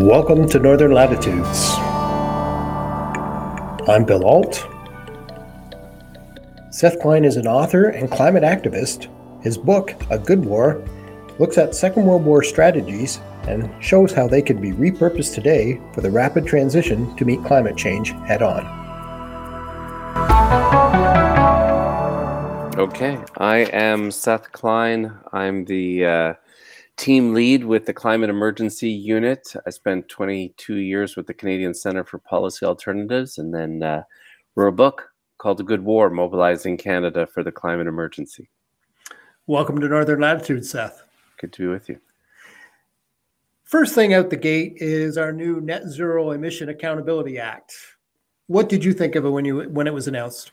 Welcome to Northern Latitudes. I'm Bill Alt. Seth Klein is an author and climate activist. His book, A Good War, looks at Second World War strategies and shows how they can be repurposed today for the rapid transition to meet climate change head on. Okay, I am Seth Klein. I'm the uh, team lead with the Climate Emergency Unit. I spent 22 years with the Canadian Centre for Policy Alternatives and then uh, wrote a book called A Good War Mobilizing Canada for the Climate Emergency. Welcome to Northern Latitude, Seth. Good to be with you. First thing out the gate is our new Net Zero Emission Accountability Act. What did you think of it when you when it was announced?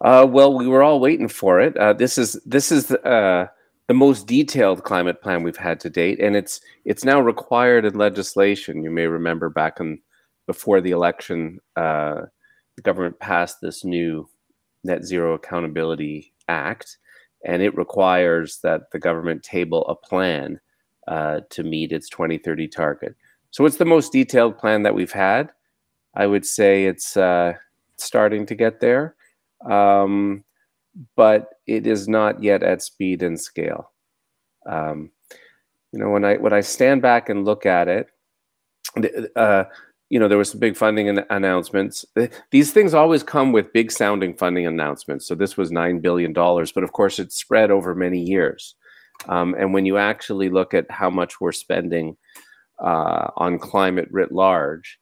Uh, well, we were all waiting for it. Uh, this is this is uh, the most detailed climate plan we've had to date, and it's it's now required in legislation. You may remember back in before the election, uh, the government passed this new Net Zero Accountability Act, and it requires that the government table a plan uh, to meet its 2030 target. So it's the most detailed plan that we've had. I would say it's uh, starting to get there. Um, but it is not yet at speed and scale. Um, you know, when I when I stand back and look at it, uh, you know, there was some big funding an- announcements. These things always come with big sounding funding announcements. So this was nine billion dollars, but of course, it's spread over many years. Um, and when you actually look at how much we're spending uh, on climate writ large,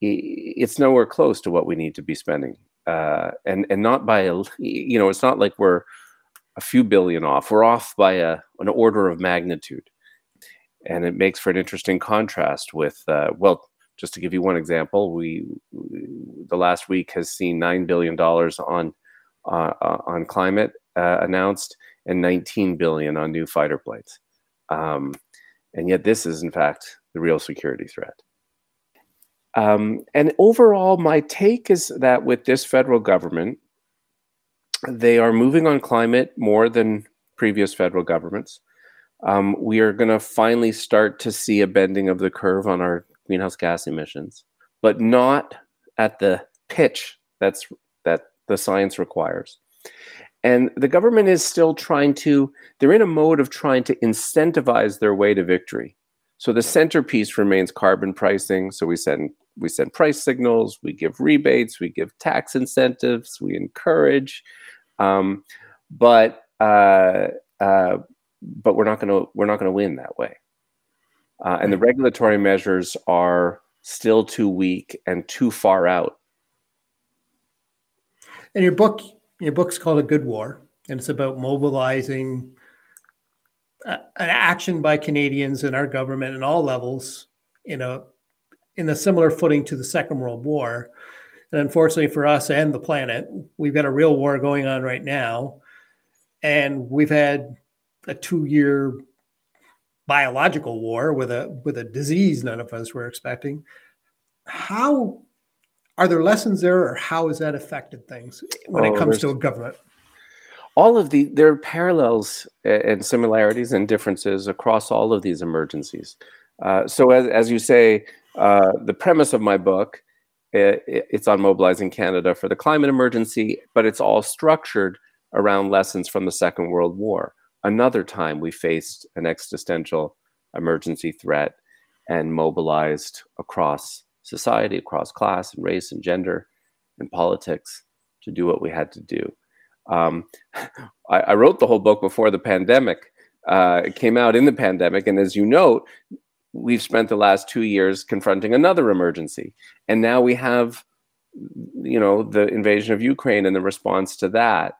it's nowhere close to what we need to be spending uh, and and not by a you know it's not like we're a few billion off. We're off by a an order of magnitude, and it makes for an interesting contrast with uh, well. Just to give you one example, we the last week has seen nine billion dollars on uh, uh on climate uh, announced and 19 billion on new fighter planes, um, and yet this is in fact the real security threat. Um, and overall, my take is that with this federal government, they are moving on climate more than previous federal governments. Um, we are going to finally start to see a bending of the curve on our greenhouse gas emissions, but not at the pitch that's that the science requires. And the government is still trying to, they're in a mode of trying to incentivize their way to victory. So the centerpiece remains carbon pricing. So we send we send price signals, we give rebates, we give tax incentives, we encourage, um, but uh, uh, but we're not going to we're not going to win that way. Uh, and the regulatory measures are still too weak and too far out. And your book, your book's called A Good War, and it's about mobilizing uh, an action by Canadians and our government in all levels in a in a similar footing to the Second World War. And unfortunately for us and the planet, we've got a real war going on right now. And we've had a two year biological war with a with a disease none of us were expecting. How are there lessons there or how has that affected things when oh, it comes to a government? All of the there are parallels and similarities and differences across all of these emergencies. Uh, so as, as you say, uh, the premise of my book it, it's on mobilizing Canada for the climate emergency, but it's all structured around lessons from the Second World War. Another time we faced an existential emergency threat and mobilized across society, across class and race and gender and politics to do what we had to do. Um, I, I, wrote the whole book before the pandemic. Uh, it came out in the pandemic, and as you note, we've spent the last two years confronting another emergency. And now we have, you know, the invasion of Ukraine and the response to that.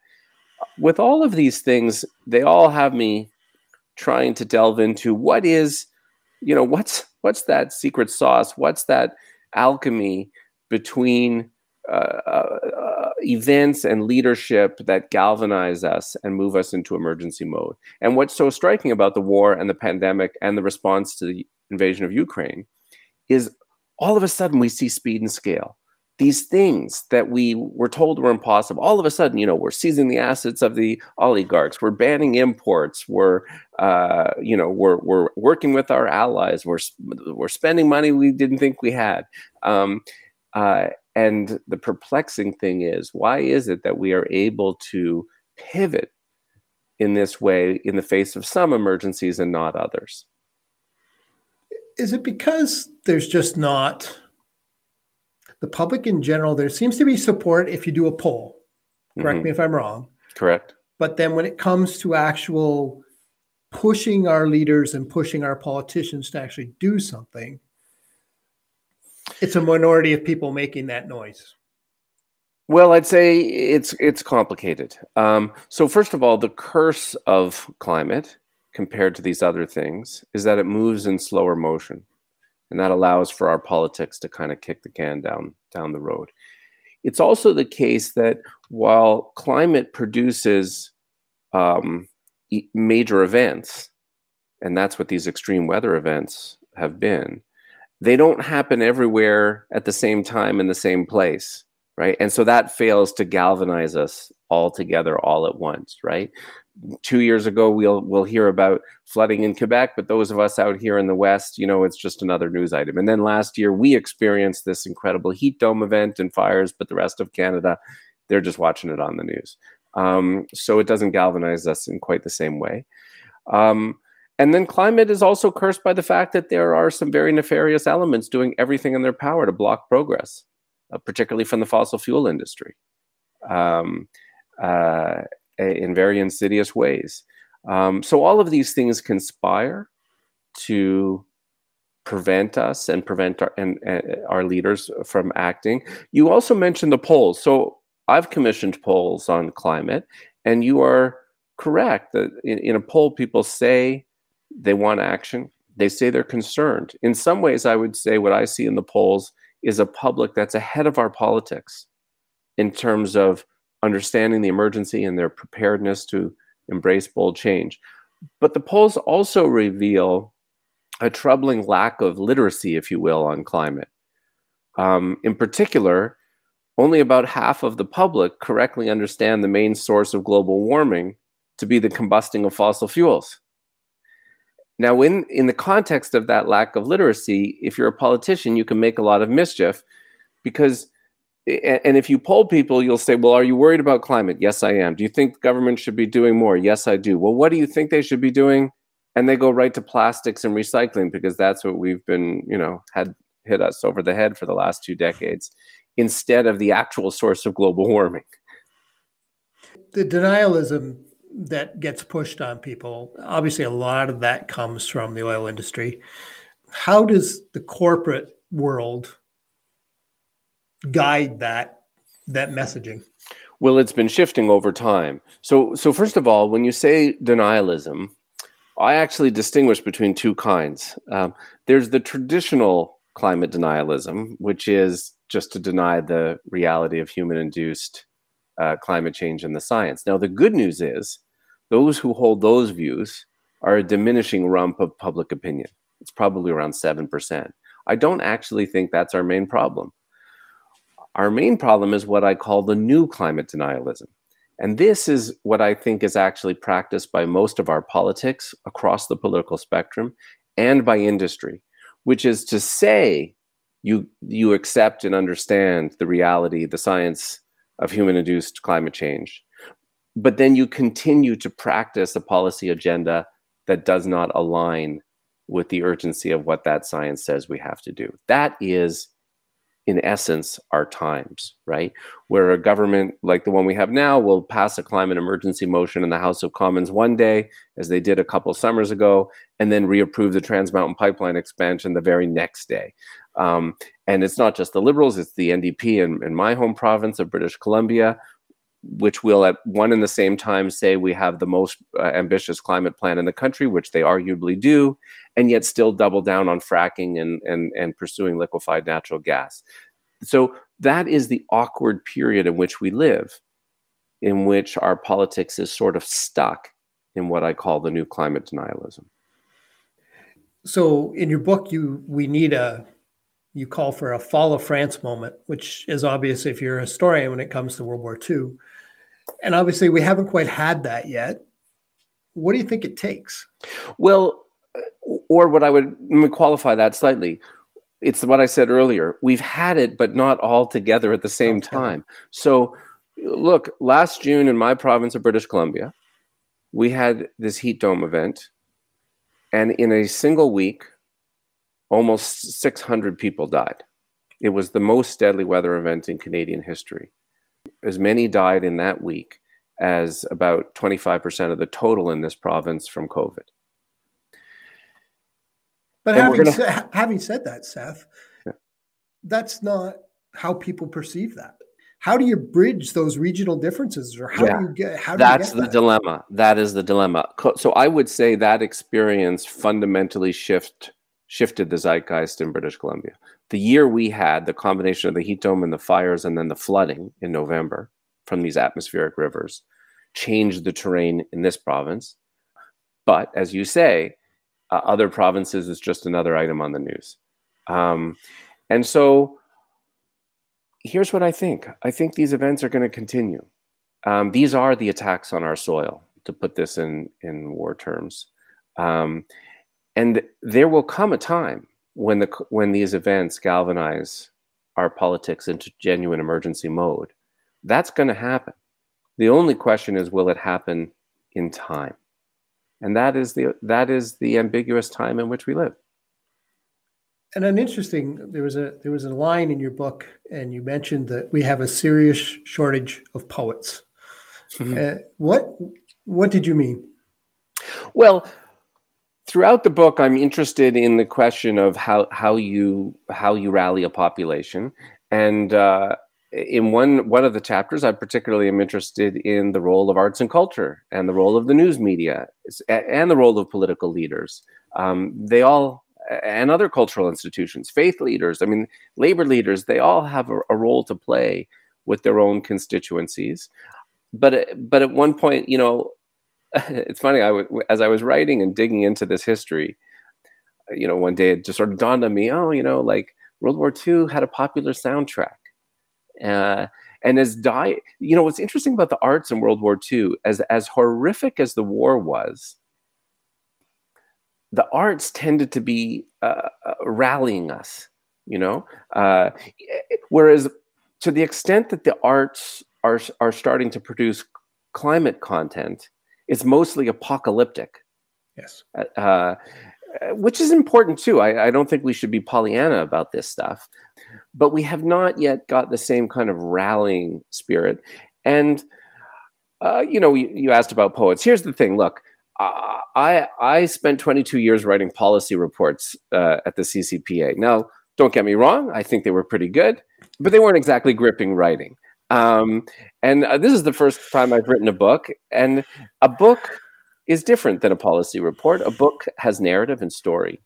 With all of these things, they all have me trying to delve into what is, you know, what's what's that secret sauce? What's that alchemy between uh, uh, events and leadership that galvanize us and move us into emergency mode. And what's so striking about the war and the pandemic and the response to the invasion of Ukraine is all of a sudden we see speed and scale. these things that we were told were impossible all of a sudden you know we're seizing the assets of the oligarchs we're banning imports we're uh, you know we're, we're working with our allies we're we're spending money we didn't think we had um, uh, and the perplexing thing is why is it that we are able to pivot in this way in the face of some emergencies and not others is it because there's just not the public in general, there seems to be support if you do a poll. Correct mm-hmm. me if I'm wrong. Correct. But then when it comes to actual pushing our leaders and pushing our politicians to actually do something, it's a minority of people making that noise. Well, I'd say it's it's complicated. Um, so first of all, the curse of climate compared to these other things is that it moves in slower motion and that allows for our politics to kind of kick the can down down the road. It's also the case that while climate produces um, major events, and that's what these extreme weather events have been, they don't happen everywhere at the same time in the same place, right? And so that fails to galvanize us all together all at once, right? two years ago we'll we'll hear about flooding in Quebec, but those of us out here in the West, you know, it's just another news item. And then last year we experienced this incredible heat dome event and fires, but the rest of Canada, they're just watching it on the news. Um, so it doesn't galvanize us in quite the same way. Um, and then climate is also cursed by the fact that there are some very nefarious elements doing everything in their power to block progress, uh, particularly from the fossil fuel industry. Um, uh, in very insidious ways. Um, so all of these things conspire to prevent us and prevent our and, and, our leaders from acting. You also mentioned the polls. So I've commissioned polls on climate, and you are correct that in, in a poll, people say they want action. They say they're concerned. In some ways, I would say what I see in the polls is a public that's ahead of our politics in terms of understanding the emergency and their preparedness to embrace bold change. But the polls also reveal a troubling lack of literacy, if you will, on climate. Um, in particular, only about half of the public correctly understand the main source of global warming to be the combusting of fossil fuels. Now, in, in the context of that lack of literacy, if you're a politician, you can make a lot of mischief because and if you poll people, you'll say, Well, are you worried about climate? Yes, I am. Do you think government should be doing more? Yes, I do. Well, what do you think they should be doing? And they go right to plastics and recycling because that's what we've been, you know, had hit us over the head for the last two decades instead of the actual source of global warming. The denialism that gets pushed on people, obviously, a lot of that comes from the oil industry. How does the corporate world guide that that messaging? Well, it's been shifting over time. So, so first of all, when you say denialism, I actually distinguish between two kinds. Um, there's the traditional climate denialism, which is just to deny the reality of human-induced uh, climate change and the science. Now, the good news is those who hold those views are a diminishing rump of public opinion. It's probably around 7%. I don't actually think that's our main problem. Our main problem is what I call the new climate denialism. And this is what I think is actually practiced by most of our politics across the political spectrum and by industry, which is to say you, you accept and understand the reality, the science of human induced climate change, but then you continue to practice a policy agenda that does not align with the urgency of what that science says we have to do. That is in essence, our times, right? Where a government like the one we have now will pass a climate emergency motion in the House of Commons one day, as they did a couple summers ago, and then reapprove the Trans Mountain Pipeline expansion the very next day. Um, and it's not just the Liberals, it's the NDP in, in my home province of British Columbia, which will at one and the same time say we have the most uh, ambitious climate plan in the country, which they arguably do, and yet still double down on fracking and, and, and pursuing liquefied natural gas. So that is the awkward period in which we live, in which our politics is sort of stuck in what I call the new climate denialism. So in your book, you we need a you call for a fall of France moment, which is obvious if you're a historian when it comes to World War II. And obviously, we haven't quite had that yet. What do you think it takes? Well, or what I would qualify that slightly. It's what I said earlier. We've had it, but not all together at the same okay. time. So, look, last June in my province of British Columbia, we had this heat dome event. And in a single week, almost 600 people died. It was the most deadly weather event in Canadian history. As many died in that week as about 25% of the total in this province from COVID. But having, gonna... sa- having said that, Seth, yeah. that's not how people perceive that. How do you bridge those regional differences, or how yeah. do you get? How that's get the that? dilemma. That is the dilemma. So I would say that experience fundamentally shift shifted the zeitgeist in British Columbia. The year we had the combination of the heat dome and the fires and then the flooding in November from these atmospheric rivers changed the terrain in this province. But as you say, uh, other provinces is just another item on the news. Um, and so here's what I think I think these events are going to continue. Um, these are the attacks on our soil, to put this in, in war terms. Um, and there will come a time when the when these events galvanize our politics into genuine emergency mode. That's going to happen. The only question is, will it happen in time? And that is the that is the ambiguous time in which we live. And an interesting there was a there was a line in your book, and you mentioned that we have a serious shortage of poets. Mm-hmm. Uh, what what did you mean? Well, throughout the book i'm interested in the question of how how you how you rally a population. And uh, in one one of the chapters i particularly am interested in the role of arts and culture and the role of the news media and the role of political leaders. Um, they all and other cultural institutions faith leaders i mean labor leaders they all have a, a role to play with their own constituencies. But but at one point you know it's funny. I w- as I was writing and digging into this history, you know, one day it just sort of dawned on me. Oh, you know, like World War II had a popular soundtrack, uh, and as die, you know, what's interesting about the arts in World War II, as as horrific as the war was, the arts tended to be uh, uh rallying us. You know, uh, whereas to the extent that the arts are are starting to produce climate content it's mostly apocalyptic. Yes. Uh, uh, which is important too. I, I, don't think we should be Pollyanna about this stuff, but we have not yet got the same kind of rallying spirit. And uh, you know, you, you, asked about poets. Here's the thing. Look, uh, I I spent 22 years writing policy reports uh, at the CCPA. Now, don't get me wrong. I think they were pretty good, but they weren't exactly gripping writing. Um, and uh, this is the first time I've written a book, and a book is different than a policy report. A book has narrative and story,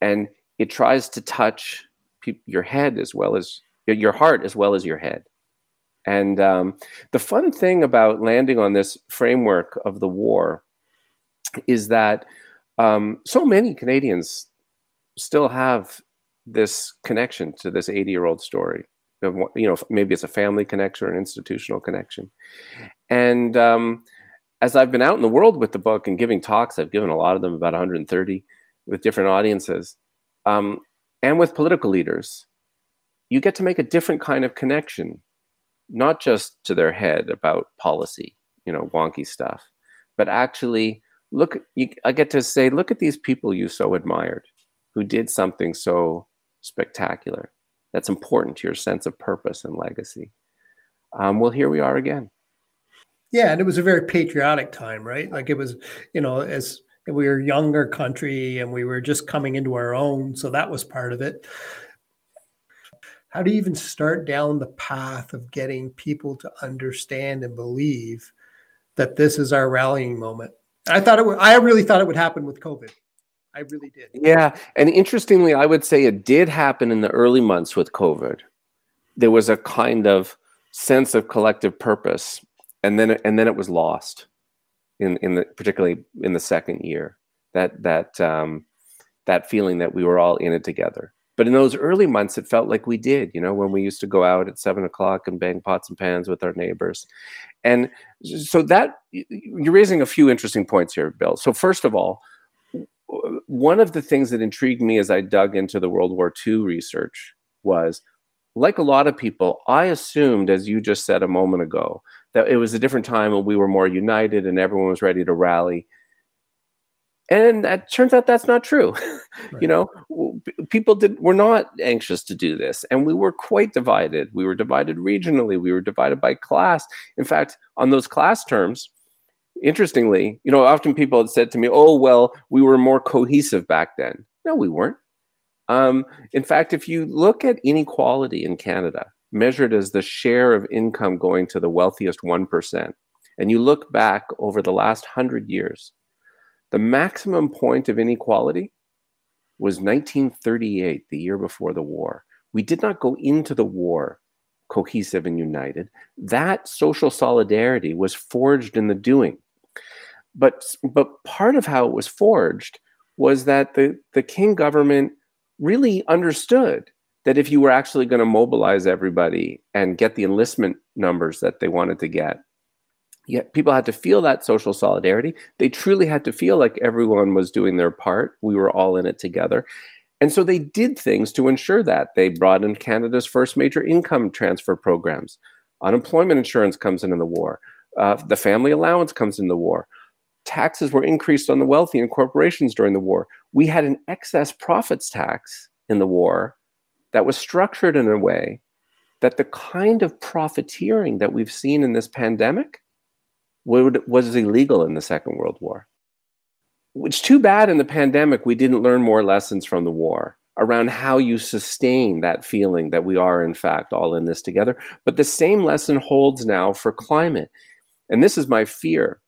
and it tries to touch pe- your head as well as your heart as well as your head. And um, the fun thing about landing on this framework of the war is that um, so many Canadians still have this connection to this 80 year old story you know maybe it's a family connection or an institutional connection. And um, as i've been out in the world with the book and giving talks i've given a lot of them about 130 with different audiences um, and with political leaders you get to make a different kind of connection not just to their head about policy you know wonky stuff but actually look you, i get to say look at these people you so admired who did something so spectacular that's important to your sense of purpose and legacy. Um, well, here we are again. Yeah, and it was a very patriotic time, right? Like it was, you know, as we were a younger country and we were just coming into our own, so that was part of it. How do you even start down the path of getting people to understand and believe that this is our rallying moment? I thought it would, I really thought it would happen with COVID. I really did. Yeah. And interestingly, I would say it did happen in the early months with COVID. There was a kind of sense of collective purpose, and then and then it was lost in in the particularly in the second year. That that um, that feeling that we were all in it together. But in those early months, it felt like we did, you know, when we used to go out at seven o'clock and bang pots and pans with our neighbors. And so that you're raising a few interesting points here, Bill. So, first of all, one of the things that intrigued me as I dug into the World War II research was like a lot of people, I assumed, as you just said a moment ago, that it was a different time when we were more united and everyone was ready to rally. And that turns out that's not true. Right. you know, people did were not anxious to do this, and we were quite divided. We were divided regionally. We were divided by class. In fact, on those class terms, interestingly, you know, often people had said to me, "Oh, well, we were more cohesive back then." No, we weren't. Um, in fact, if you look at inequality in Canada, measured as the share of income going to the wealthiest 1%, and you look back over the last 100 years, the maximum point of inequality was 1938, the year before the war. We did not go into the war cohesive and united. That social solidarity was forged in the doing. But, but part of how it was forged was that the, the King government really understood that if you were actually going to mobilize everybody and get the enlistment numbers that they wanted to get, yet people had to feel that social solidarity. They truly had to feel like everyone was doing their part. We were all in it together. And so they did things to ensure that. They brought in Canada's first major income transfer programs. Unemployment insurance comes in in the war. Uh, the family allowance comes in the war. Taxes were increased on the wealthy and corporations during the war. We had an excess profits tax in the war that was structured in a way that the kind of profiteering that we've seen in this pandemic would, was illegal in the Second World War. It's too bad in the pandemic we didn't learn more lessons from the war around how you sustain that feeling that we are, in fact, all in this together. But the same lesson holds now for climate. And this is my fear.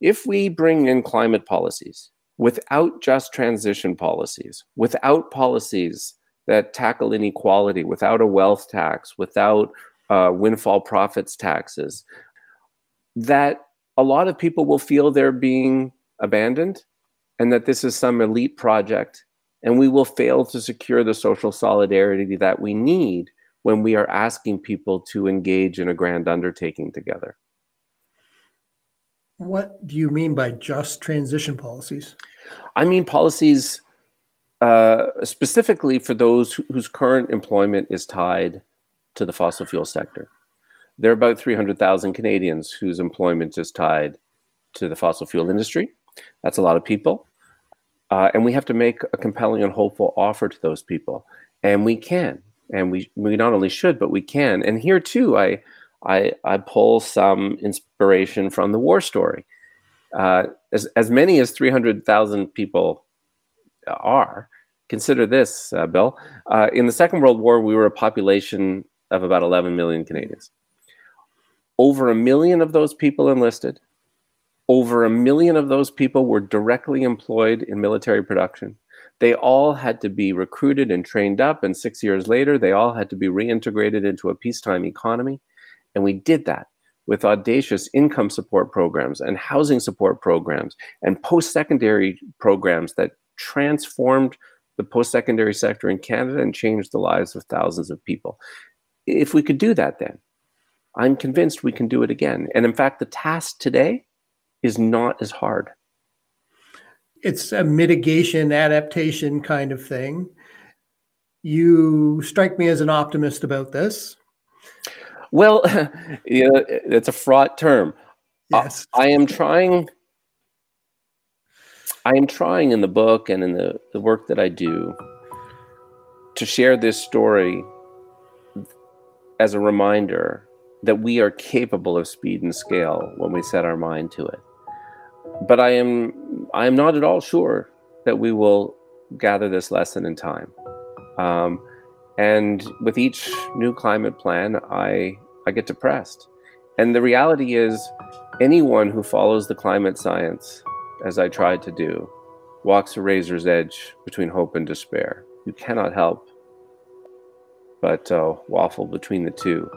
If we bring in climate policies without just transition policies, without policies that tackle inequality, without a wealth tax, without uh, windfall profits taxes, that a lot of people will feel they're being abandoned and that this is some elite project and we will fail to secure the social solidarity that we need when we are asking people to engage in a grand undertaking together. What do you mean by just transition policies? I mean policies uh, specifically for those whose current employment is tied to the fossil fuel sector. There are about 300,000 Canadians whose employment is tied to the fossil fuel industry. That's a lot of people. Uh, and we have to make a compelling and hopeful offer to those people. And we can. And we, we not only should, but we can. And here too, I, I, I pull some inspiration from the war story. Uh, as, as many as 300,000 people are, consider this, uh, Bill. Uh, in the Second World War, we were a population of about 11 million Canadians. Over a million of those people enlisted. Over a million of those people were directly employed in military production. They all had to be recruited and trained up, and six years later, they all had to be reintegrated into a peacetime economy. And we did that with audacious income support programs and housing support programs and post secondary programs that transformed the post secondary sector in Canada and changed the lives of thousands of people. If we could do that, then I'm convinced we can do it again. And in fact, the task today is not as hard. It's a mitigation, adaptation kind of thing. You strike me as an optimist about this. Well, you know, it's a fraught term. Yes. I am trying. I am trying in the book and in the, the work that I do to share this story as a reminder that we are capable of speed and scale when we set our mind to it. But I am I am not at all sure that we will gather this lesson in time. Um, and with each new climate plan, I I get depressed. And the reality is, anyone who follows the climate science, as I tried to do, walks a razor's edge between hope and despair. You cannot help but uh, waffle between the two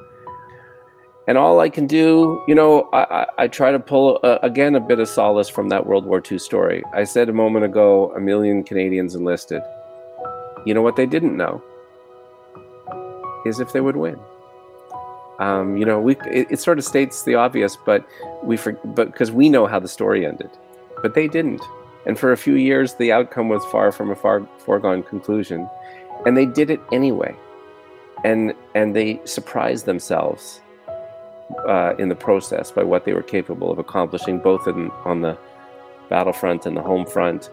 and all I can do, you know, I, I, I try to pull uh, again a bit of solace from that World War II story. I said a moment ago, a million Canadians enlisted. you know what they didn't know is if they would win. Um, you know, we it, it, sort of states the obvious, but we for, but because we know how the story ended, but they didn't. And for a few years, the outcome was far from a far foregone conclusion, and they did it anyway, and and they surprised themselves uh, in the process by what they were capable of accomplishing, both in, on the battlefront and the home front.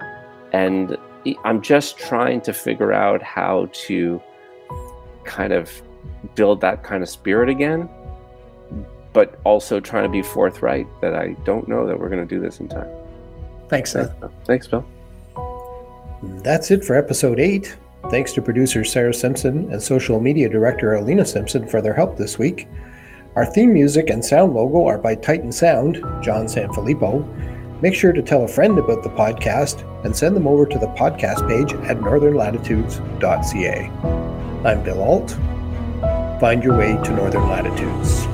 And I'm just trying to figure out how to kind of build that kind of spirit again, but also trying to be forthright that I don't know that we're going to do this in time. Thanks, Seth. Thanks, Bill. That's it for episode eight. Thanks to producer Sarah Simpson and social media director Alina Simpson for their help this week. Our theme music and sound logo are by Titan Sound, John Sanfilippo. Make sure to tell a friend about the podcast and send them over to the podcast page at northernlatitudes.ca. I'm Bill Alt. Find your way to northern latitudes.